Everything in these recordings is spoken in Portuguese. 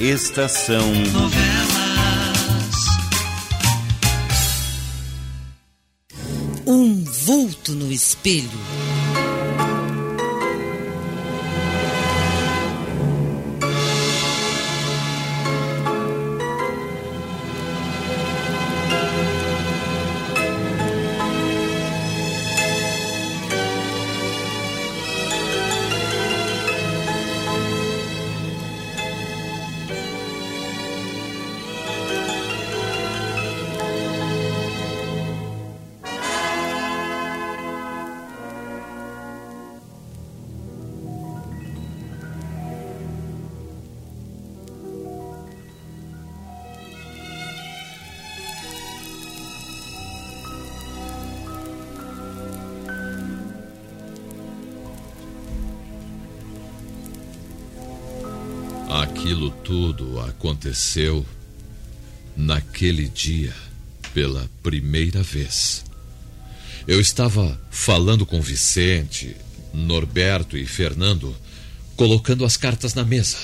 Estação Novelas. Um vulto no espelho. Aquilo tudo aconteceu naquele dia, pela primeira vez. Eu estava falando com Vicente, Norberto e Fernando, colocando as cartas na mesa.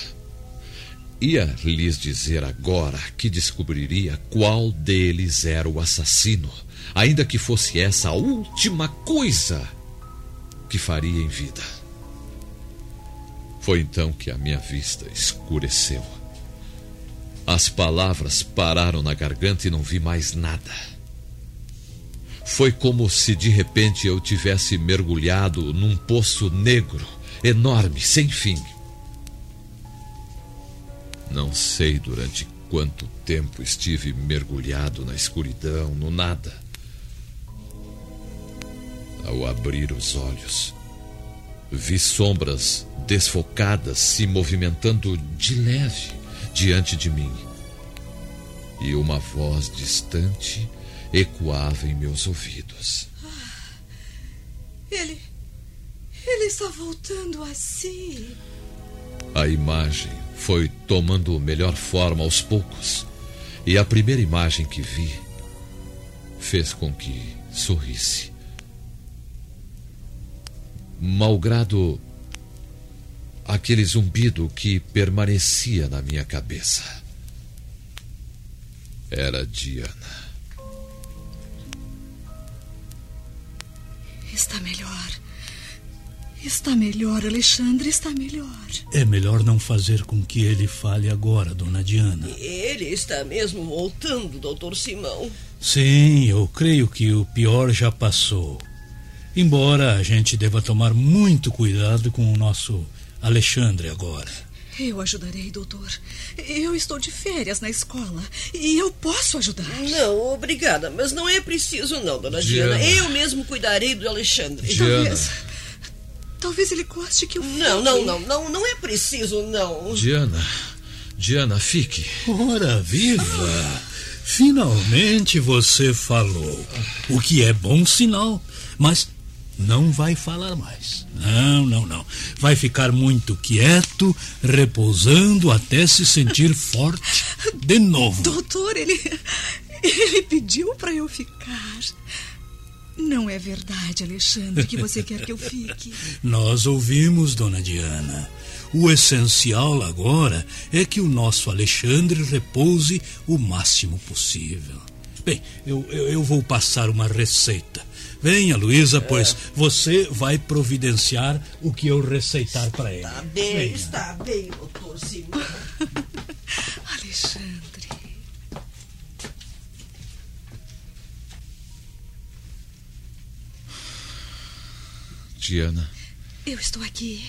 Ia lhes dizer agora que descobriria qual deles era o assassino, ainda que fosse essa a última coisa que faria em vida. Foi então que a minha vista escureceu. As palavras pararam na garganta e não vi mais nada. Foi como se de repente eu tivesse mergulhado num poço negro, enorme, sem fim. Não sei durante quanto tempo estive mergulhado na escuridão, no nada. Ao abrir os olhos, vi sombras desfocadas se movimentando de leve diante de mim. E uma voz distante ecoava em meus ouvidos. Ele. Ele está voltando a si. A imagem foi tomando melhor forma aos poucos, e a primeira imagem que vi fez com que sorrisse. Malgrado aquele zumbido que permanecia na minha cabeça. Era Diana. Está melhor. Está melhor, Alexandre, está melhor. É melhor não fazer com que ele fale agora, dona Diana. Ele está mesmo voltando, doutor Simão. Sim, eu creio que o pior já passou. Embora a gente deva tomar muito cuidado com o nosso Alexandre agora. Eu ajudarei, doutor. Eu estou de férias na escola e eu posso ajudar. Não, obrigada, mas não é preciso não, dona Diana. Diana. Eu mesmo cuidarei do Alexandre. Diana. Talvez. Talvez ele goste que eu Não, não, não, não, não é preciso não. Diana, Diana, fique. Ora, viva! Finalmente você falou. O que é bom sinal. Mas não vai falar mais. Não, não, não. Vai ficar muito quieto, repousando até se sentir forte de novo. Doutor, ele. Ele pediu para eu ficar. Não é verdade, Alexandre, que você quer que eu fique. Nós ouvimos, dona Diana. O essencial agora é que o nosso Alexandre repouse o máximo possível. Bem, eu, eu, eu vou passar uma receita. Venha, Luísa, pois você vai providenciar o que eu receitar para ele. Está bem, Venha. está bem, doutor Simão. Alexandre. Diana, Eu estou aqui.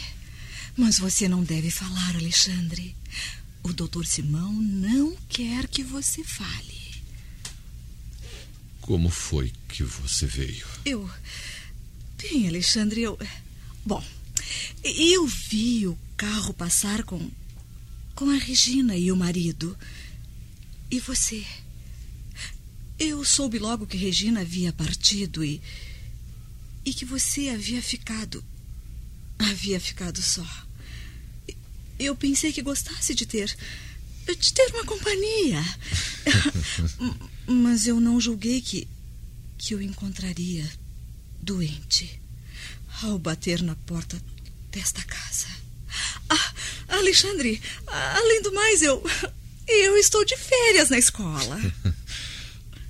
Mas você não deve falar, Alexandre. O doutor Simão não quer que você fale. Como foi que você veio? Eu. Bem, Alexandre, eu. Bom, eu vi o carro passar com. com a Regina e o marido. E você? Eu soube logo que Regina havia partido e. e que você havia ficado. havia ficado só. Eu pensei que gostasse de ter. De ter uma companhia. Mas eu não julguei que. que o encontraria doente ao bater na porta desta casa. Ah, Alexandre, além do mais, eu. Eu estou de férias na escola.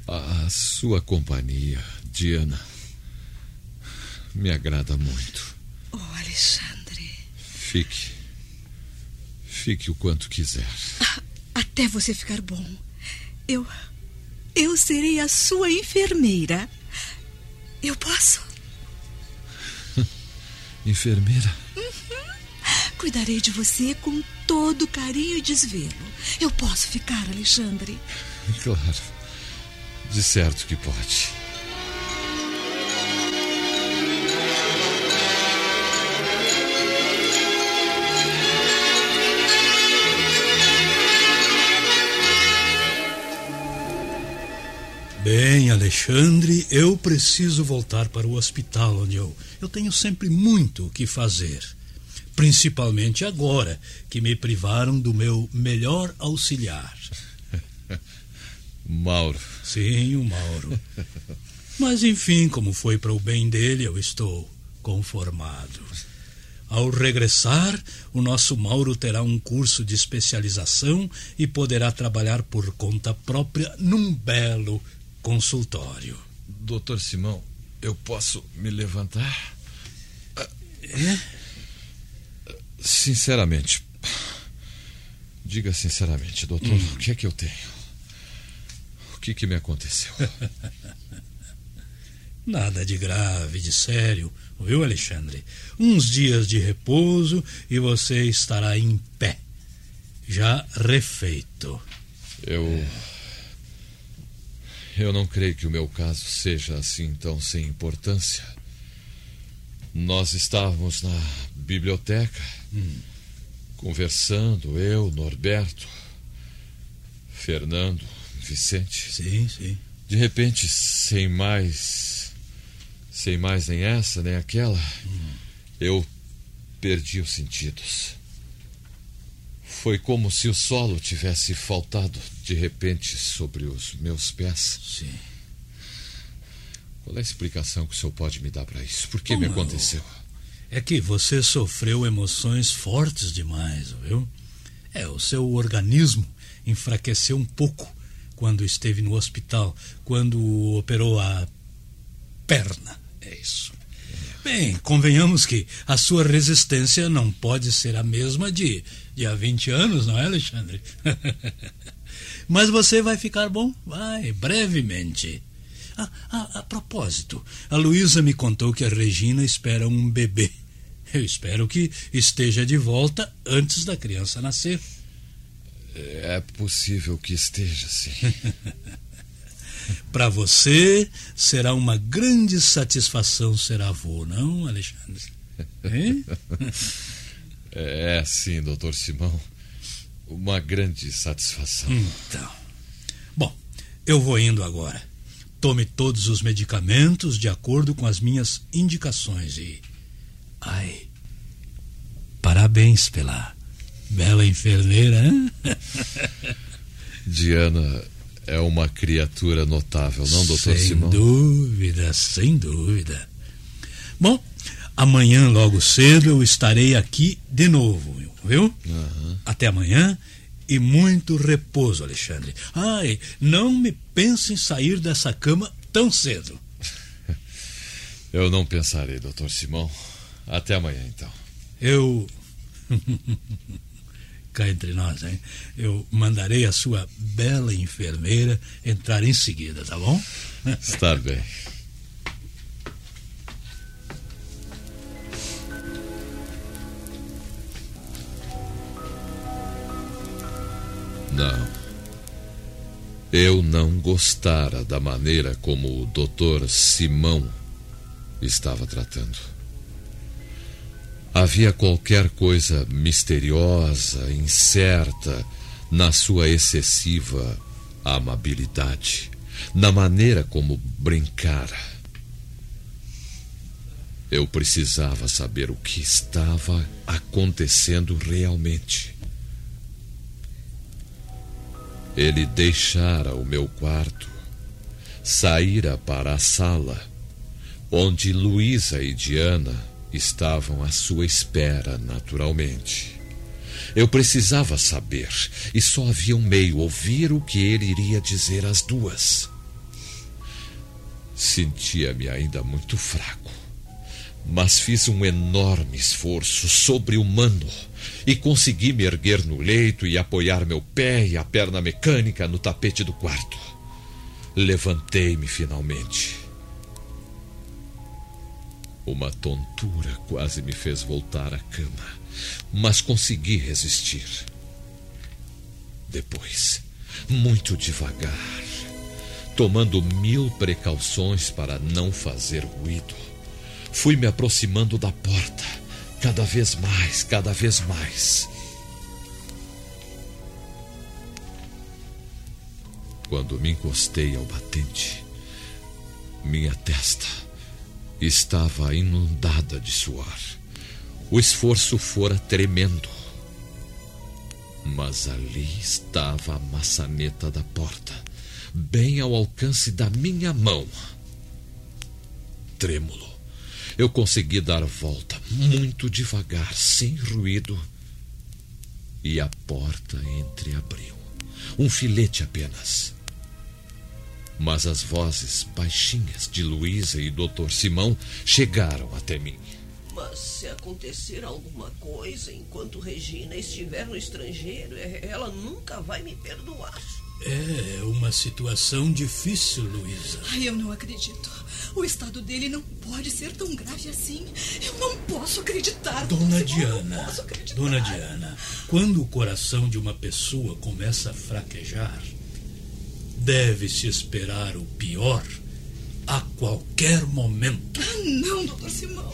A sua companhia, Diana, me agrada muito. Oh, Alexandre. Fique. Fique o quanto quiser. Até você ficar bom. Eu. Eu serei a sua enfermeira. Eu posso? Enfermeira? Uhum. Cuidarei de você com todo carinho e desvelo. Eu posso ficar, Alexandre? Claro. De certo que pode. Bem, Alexandre, eu preciso voltar para o hospital onde eu, eu tenho sempre muito o que fazer. Principalmente agora que me privaram do meu melhor auxiliar. Mauro. Sim, o Mauro. Mas enfim, como foi para o bem dele, eu estou conformado. Ao regressar, o nosso Mauro terá um curso de especialização e poderá trabalhar por conta própria num belo consultório. Doutor Simão, eu posso me levantar? É? Sinceramente. Diga sinceramente, doutor, hum. o que é que eu tenho? O que, que me aconteceu? Nada de grave, de sério, viu, Alexandre? Uns dias de repouso e você estará em pé, já refeito. Eu. É. Eu não creio que o meu caso seja assim tão sem importância. Nós estávamos na biblioteca, hum. conversando, eu, Norberto, Fernando, Vicente. Sim, sim. De repente, sem mais. Sem mais nem essa, nem aquela, hum. eu perdi os sentidos. Foi como se o solo tivesse faltado de repente sobre os meus pés. Sim. Qual é a explicação que o senhor pode me dar para isso? Por que me aconteceu? É que você sofreu emoções fortes demais, viu? É, o seu organismo enfraqueceu um pouco quando esteve no hospital, quando operou a perna. É isso. Bem, convenhamos que a sua resistência não pode ser a mesma de, de há 20 anos, não é, Alexandre? Mas você vai ficar bom? Vai, brevemente. A, a, a propósito, a Luísa me contou que a Regina espera um bebê. Eu espero que esteja de volta antes da criança nascer. É possível que esteja, sim. Para você será uma grande satisfação ser avô, não, Alexandre? é, sim, doutor Simão. Uma grande satisfação. Então. Bom, eu vou indo agora. Tome todos os medicamentos de acordo com as minhas indicações e. Ai. Parabéns pela bela enfermeira, hein? Diana é uma criatura notável, não, doutor sem Simão? Sem dúvida, sem dúvida. Bom, amanhã logo cedo eu estarei aqui de novo, viu? Uhum. Até amanhã e muito repouso, Alexandre. Ai, não me pense em sair dessa cama tão cedo. Eu não pensarei, doutor Simão. Até amanhã, então. Eu cá entre nós, hein? Eu mandarei a sua bela enfermeira entrar em seguida, tá bom? Está bem. Eu não gostara da maneira como o doutor Simão estava tratando. Havia qualquer coisa misteriosa, incerta, na sua excessiva amabilidade, na maneira como brincara. Eu precisava saber o que estava acontecendo realmente. Ele deixara o meu quarto, saíra para a sala, onde Luísa e Diana estavam à sua espera naturalmente. Eu precisava saber, e só havia um meio: ouvir o que ele iria dizer às duas. Sentia-me ainda muito fraco, mas fiz um enorme esforço sobre-humano e consegui me erguer no leito e apoiar meu pé e a perna mecânica no tapete do quarto. Levantei-me finalmente. Uma tontura quase me fez voltar à cama, mas consegui resistir. Depois, muito devagar, tomando mil precauções para não fazer ruído, fui me aproximando da porta, cada vez mais, cada vez mais. Quando me encostei ao batente, minha testa estava inundada de suor. O esforço fora tremendo. Mas ali estava a maçaneta da porta, bem ao alcance da minha mão. Trêmulo, eu consegui dar volta muito devagar, sem ruído, e a porta entreabriu. Um filete apenas. Mas as vozes baixinhas de Luísa e Dr. Simão chegaram até mim. Mas se acontecer alguma coisa enquanto Regina estiver no estrangeiro, ela nunca vai me perdoar. É uma situação difícil, Luísa. Ai, eu não acredito. O estado dele não pode ser tão grave assim. Eu não posso acreditar. Dona Diana, acreditar. Dona Diana, quando o coração de uma pessoa começa a fraquejar, Deve-se esperar o pior a qualquer momento. Ah, não, doutor Simão.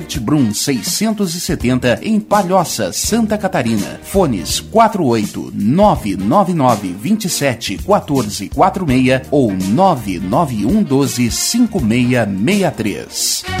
Brum 670 em Palhoça, Santa Catarina. Fones 48 999 27 14 46 ou 991 12 5663.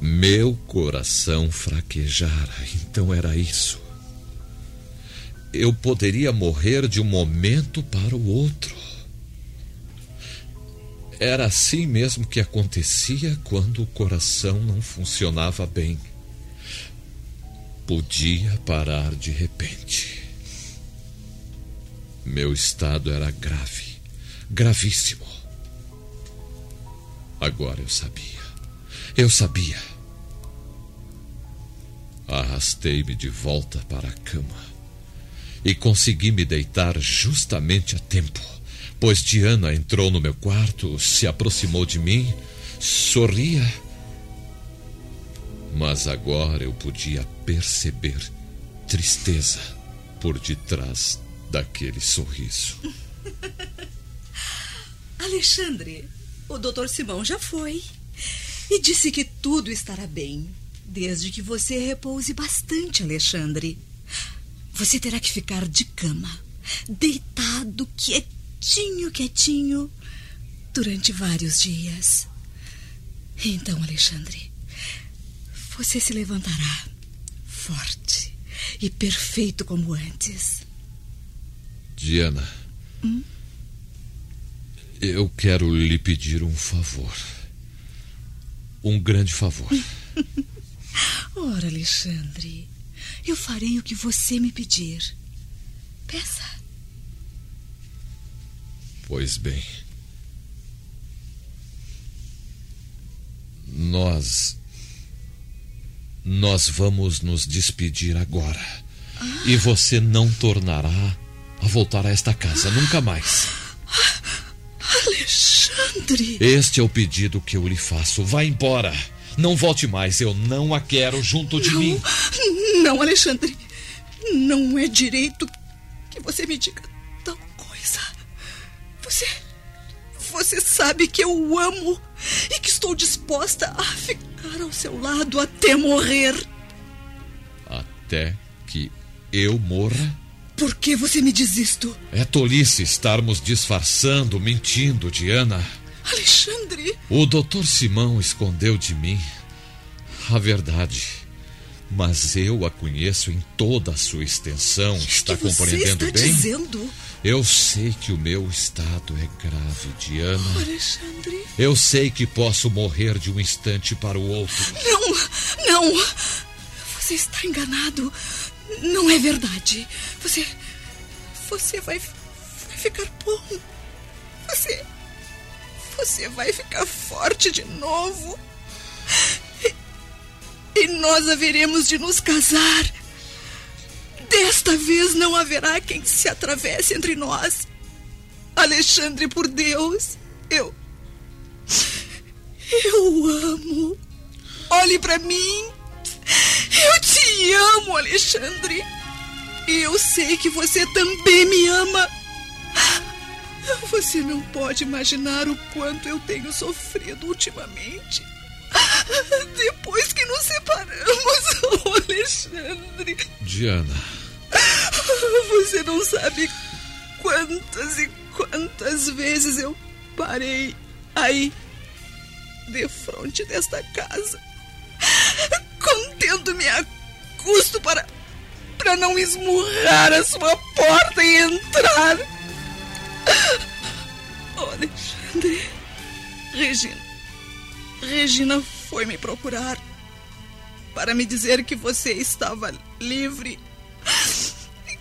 Meu coração fraquejara, então era isso. Eu poderia morrer de um momento para o outro. Era assim mesmo que acontecia quando o coração não funcionava bem. Podia parar de repente. Meu estado era grave, gravíssimo. Agora eu sabia. Eu sabia. Arrastei-me de volta para a cama e consegui me deitar justamente a tempo, pois Diana entrou no meu quarto, se aproximou de mim, sorria. Mas agora eu podia perceber tristeza por detrás daquele sorriso. Alexandre, o doutor Simão já foi e disse que tudo estará bem, desde que você repouse bastante, Alexandre. Você terá que ficar de cama, deitado, quietinho, quietinho, durante vários dias. Então, Alexandre, você se levantará forte e perfeito como antes. Diana. Hum? Eu quero lhe pedir um favor. Um grande favor. Ora, Alexandre, eu farei o que você me pedir. Peça. Pois bem. Nós. Nós vamos nos despedir agora. Ah. E você não tornará a voltar a esta casa nunca mais. Este é o pedido que eu lhe faço. Vá embora. Não volte mais. Eu não a quero junto de não, mim. Não, Alexandre. Não é direito que você me diga tal coisa. Você. Você sabe que eu o amo e que estou disposta a ficar ao seu lado até morrer. Até que eu morra? Por que você me diz isto? É tolice estarmos disfarçando, mentindo, Diana. Alexandre! O doutor Simão escondeu de mim a verdade. Mas eu a conheço em toda a sua extensão. Está que você compreendendo está bem? Dizendo? Eu sei que o meu estado é grave, Diana. Oh, Alexandre. Eu sei que posso morrer de um instante para o outro. Não, não. Você está enganado. Não é verdade. Você. Você vai, vai ficar bom. Você. Você vai ficar forte de novo. E, nós haveremos de nos casar. Desta vez não haverá quem se atravesse entre nós. Alexandre, por Deus, eu. Eu amo. Olhe para mim. Eu te amo, Alexandre. E eu sei que você também me ama. Você não pode imaginar o quanto eu tenho sofrido ultimamente. Depois que nos separamos, oh, Alexandre. Diana. Você não sabe quantas e quantas vezes eu parei aí, de frente desta casa, contendo-me a custo para, para não esmurrar a sua porta e entrar. Alexandre. Regina. Regina foi me procurar para me dizer que você estava livre.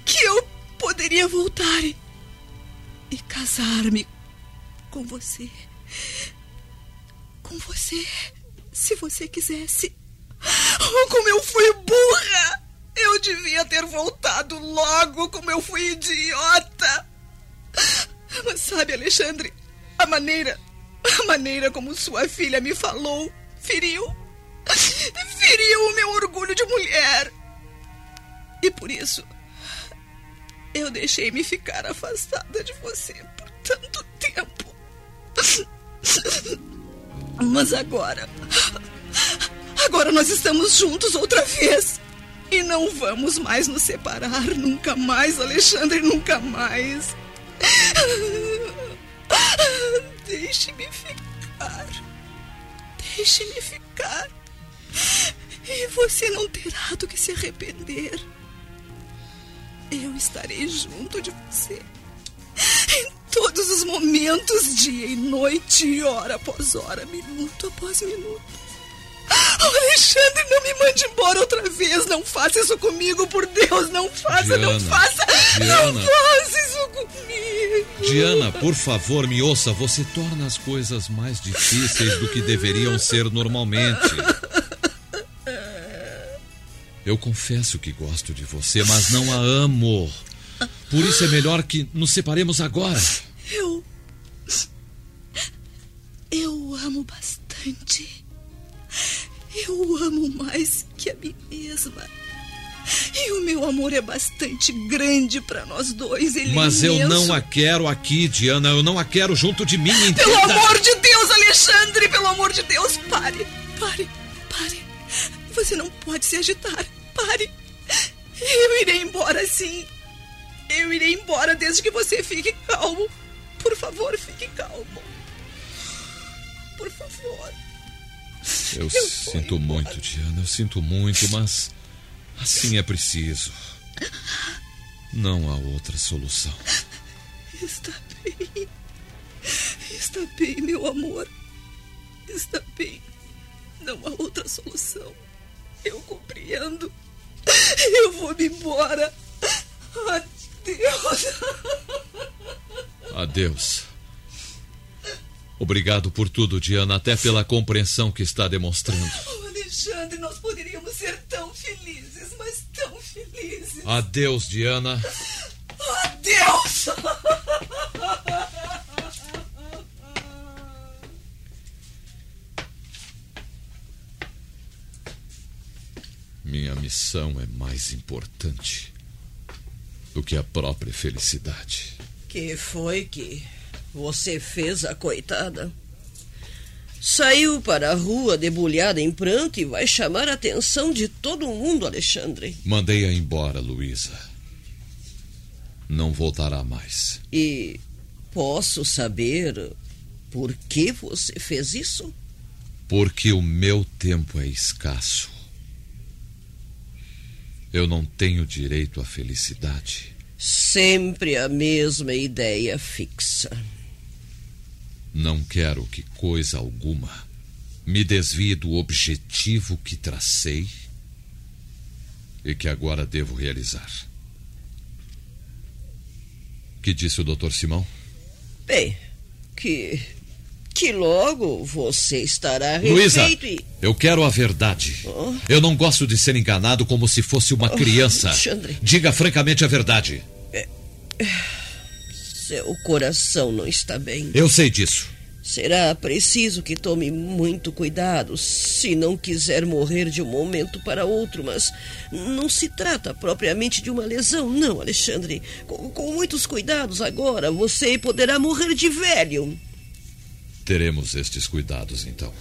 Que eu poderia voltar e, e casar-me com você. Com você, se você quisesse. Oh, como eu fui burra! Eu devia ter voltado logo, como eu fui idiota! Mas sabe, Alexandre, a maneira. A maneira como sua filha me falou feriu. Feriu o meu orgulho de mulher. E por isso. Eu deixei-me ficar afastada de você por tanto tempo. Mas agora. Agora nós estamos juntos outra vez. E não vamos mais nos separar. Nunca mais, Alexandre, nunca mais. Deixe-me ficar. Deixe-me ficar. E você não terá do que se arrepender. Eu estarei junto de você. Em todos os momentos, dia e noite, hora após hora, minuto após minuto. Alexandre, não me mande embora outra vez. Não faça isso comigo, por Deus. Não faça, Diana, não faça. Diana. Não faça isso comigo. Diana, por favor, me ouça. Você torna as coisas mais difíceis do que deveriam ser normalmente. Eu confesso que gosto de você, mas não a amo. Por isso é melhor que nos separemos agora. Eu. Eu amo bastante. Eu amo mais que a mim mesma. E o meu amor é bastante grande para nós dois. Ele é Mas eu imenso. não a quero aqui, Diana. Eu não a quero junto de mim. Entenda. Pelo amor de Deus, Alexandre, pelo amor de Deus, pare, pare, pare. Você não pode se agitar. Pare. Eu irei embora sim. Eu irei embora desde que você fique calmo. Por favor, fique calmo. Por favor. Eu sinto muito, Diana. Eu sinto muito, mas assim é preciso. Não há outra solução. Está bem. Está bem, meu amor. Está bem. Não há outra solução. Eu compreendo. Eu vou me embora. Adeus. Adeus. Obrigado por tudo, Diana, até pela compreensão que está demonstrando. Oh, Alexandre, nós poderíamos ser tão felizes, mas tão felizes. Adeus, Diana. Adeus! Minha missão é mais importante do que a própria felicidade. Que foi que você fez a coitada? Saiu para a rua debulhada em pranto e vai chamar a atenção de todo mundo, Alexandre. Mandei-a embora, Luísa. Não voltará mais. E posso saber por que você fez isso? Porque o meu tempo é escasso. Eu não tenho direito à felicidade. Sempre a mesma ideia fixa. Não quero que coisa alguma me desvie do objetivo que tracei e que agora devo realizar. Que disse o Dr. Simão? Bem, que. que logo você estará Luísa, e. eu quero a verdade. Oh. Eu não gosto de ser enganado como se fosse uma criança. Alexandre. Diga francamente a verdade. Seu coração não está bem. Eu sei disso. Será preciso que tome muito cuidado se não quiser morrer de um momento para outro, mas não se trata propriamente de uma lesão, não, Alexandre. Com, com muitos cuidados agora, você poderá morrer de velho. Teremos estes cuidados, então.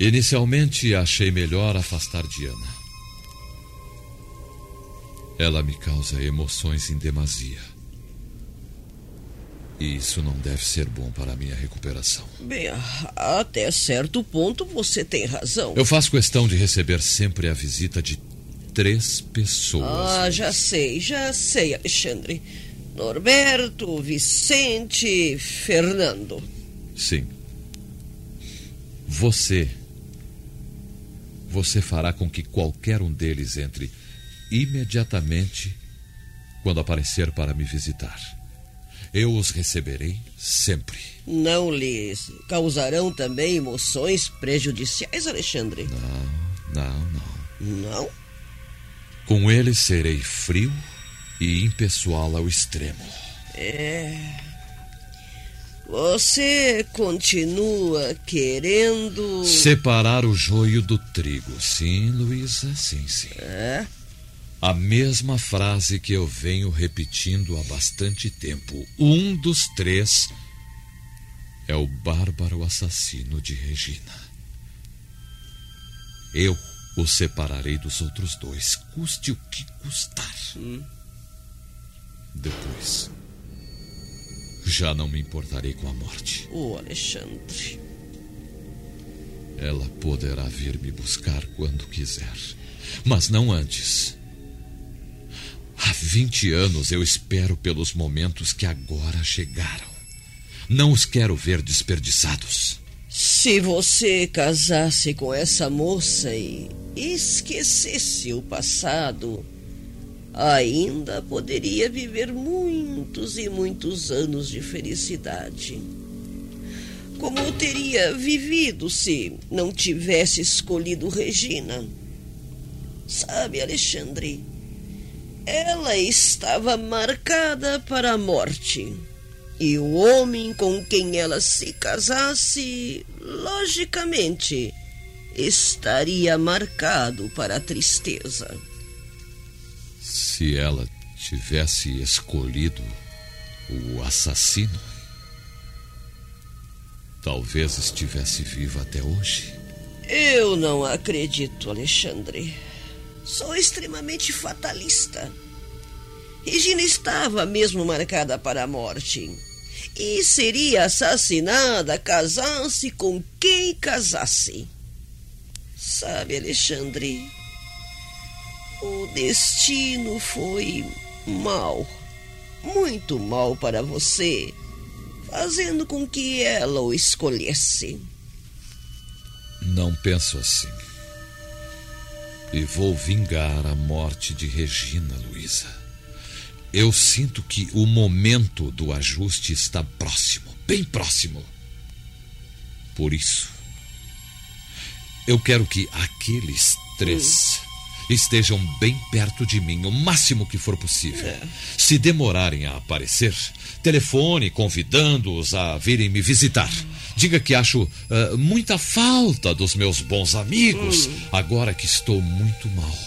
Inicialmente achei melhor afastar Diana. Ela me causa emoções em demasia. E isso não deve ser bom para a minha recuperação. Bem, até certo ponto você tem razão. Eu faço questão de receber sempre a visita de três pessoas. Ah, já sei, já sei, Alexandre. Norberto, Vicente, Fernando. Sim. Você. Você fará com que qualquer um deles entre imediatamente quando aparecer para me visitar. Eu os receberei sempre. Não lhes causarão também emoções prejudiciais, Alexandre? Não, não, não. Não? Com eles serei frio e impessoal ao extremo. É. Você continua querendo. Separar o joio do trigo. Sim, Luísa, sim, sim. É? A mesma frase que eu venho repetindo há bastante tempo. Um dos três é o bárbaro assassino de Regina. Eu o separarei dos outros dois, custe o que custar. Hum. Depois, já não me importarei com a morte. O Alexandre. Ela poderá vir me buscar quando quiser, mas não antes. Há 20 anos eu espero pelos momentos que agora chegaram. Não os quero ver desperdiçados. Se você casasse com essa moça e esquecesse o passado, ainda poderia viver muitos e muitos anos de felicidade. Como teria vivido se não tivesse escolhido Regina? Sabe, Alexandre, ela estava marcada para a morte. E o homem com quem ela se casasse, logicamente, estaria marcado para a tristeza. Se ela tivesse escolhido o assassino, talvez estivesse viva até hoje. Eu não acredito, Alexandre. Sou extremamente fatalista. Regina estava mesmo marcada para a morte. E seria assassinada casasse com quem casasse. Sabe, Alexandre, o destino foi mal, muito mal para você, fazendo com que ela o escolhesse. Não penso assim. E vou vingar a morte de Regina, Luísa. Eu sinto que o momento do ajuste está próximo, bem próximo. Por isso, eu quero que aqueles três estejam bem perto de mim, o máximo que for possível. Se demorarem a aparecer, telefone convidando-os a virem me visitar. Diga que acho ah, muita falta dos meus bons amigos, agora que estou muito mal.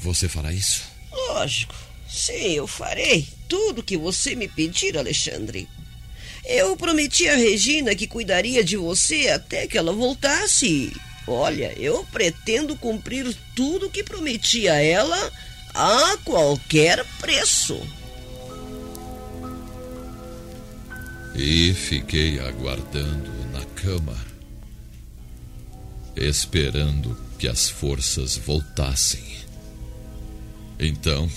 Você fará isso? Lógico. Sim, eu farei tudo que você me pedir, Alexandre. Eu prometi a Regina que cuidaria de você até que ela voltasse. Olha, eu pretendo cumprir tudo que prometi a ela a qualquer preço. E fiquei aguardando na cama, esperando que as forças voltassem. Então,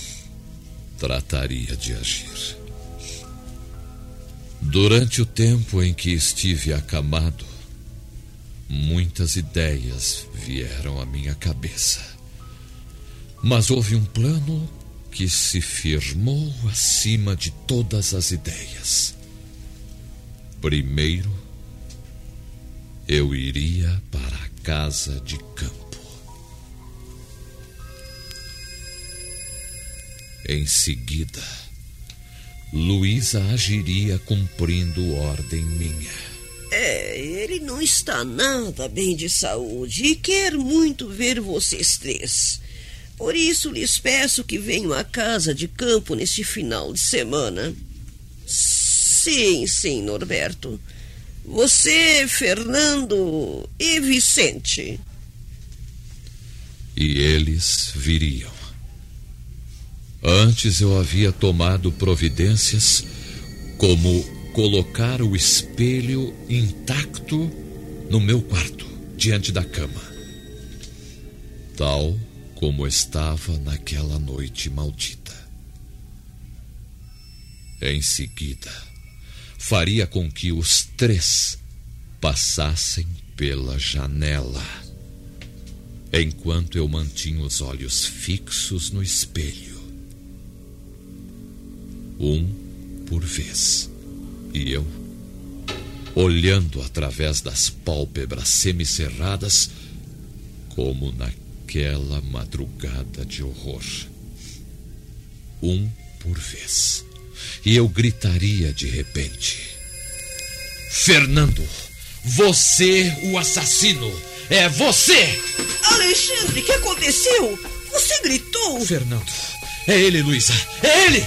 trataria de agir. Durante o tempo em que estive acamado, muitas ideias vieram à minha cabeça. Mas houve um plano que se firmou acima de todas as ideias. Primeiro, eu iria para a casa de campo. Em seguida, Luísa agiria cumprindo ordem minha. É, ele não está nada bem de saúde e quer muito ver vocês três. Por isso lhes peço que venham à casa de campo neste final de semana. Sim, sim, Norberto. Você, Fernando e Vicente. E eles viriam. Antes eu havia tomado providências como colocar o espelho intacto no meu quarto, diante da cama. Tal como estava naquela noite maldita. Em seguida, faria com que os três passassem pela janela, enquanto eu mantinha os olhos fixos no espelho. Um por vez. E eu, olhando através das pálpebras semicerradas, como naquela madrugada de horror. Um por vez. E eu gritaria de repente: Fernando, você o assassino! É você! Alexandre, o que aconteceu? Você gritou? Fernando, é ele, Luísa! É ele!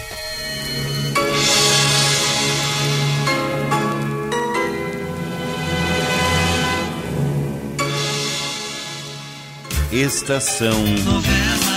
Estação Novela.